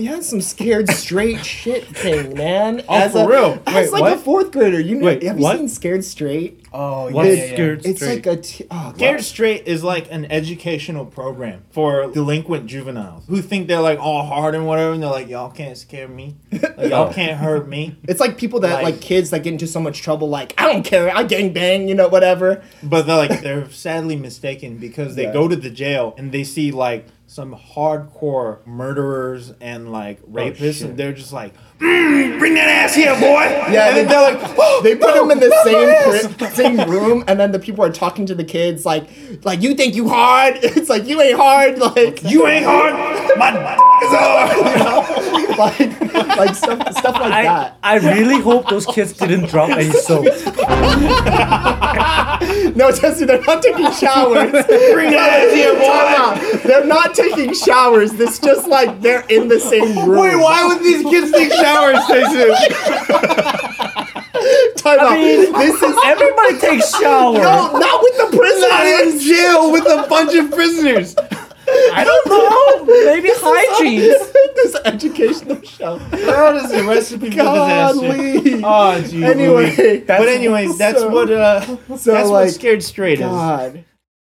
we had some scared straight shit thing, man. Oh, for a, real? As Wait, like what? a fourth grader, you know, Wait, have you what? seen Scared Straight? Oh, What's yeah, yeah, yeah. scared It's straight? like a t- oh, Scared God. Straight is like an educational program for delinquent juveniles who think they're like all hard and whatever, and they're like, y'all can't scare me, like, y'all can't hurt me. It's like people that Like- like, kids that get into so much trouble, like I don't care, I gang bang, you know, whatever. But they're like they're sadly mistaken because they Yeah. go to the jail and they see like some hardcore murderers and like rapists, shit. and they're just like, mm, "Bring that ass here, boy!" Yeah, and then they- they're like, oh, They put no, them in the not my ass." same pri- same room, and then the people are talking to the kids like, like you think you hard? It's like you ain't hard. Like You ain't hard. My is hard. like like stuff stuff like I, that. I really hope those kids didn't drop any soap. No, Jesse, they're not taking showers. Bring that ass here, boy. Time out. They're not taking showers. This just like they're in the same room. Wait, why would these kids take showers, Jason? Time out. mean- this is Everybody takes showers. no, not with the prisoners. Not in jail with a bunch of prisoners. I don't know. Maybe hygiene. this educational show. That is a recipe for disaster. Godly. Oh, geez. Anyway, but anyways, that's so- what uh, so that's like what scared straight is. God.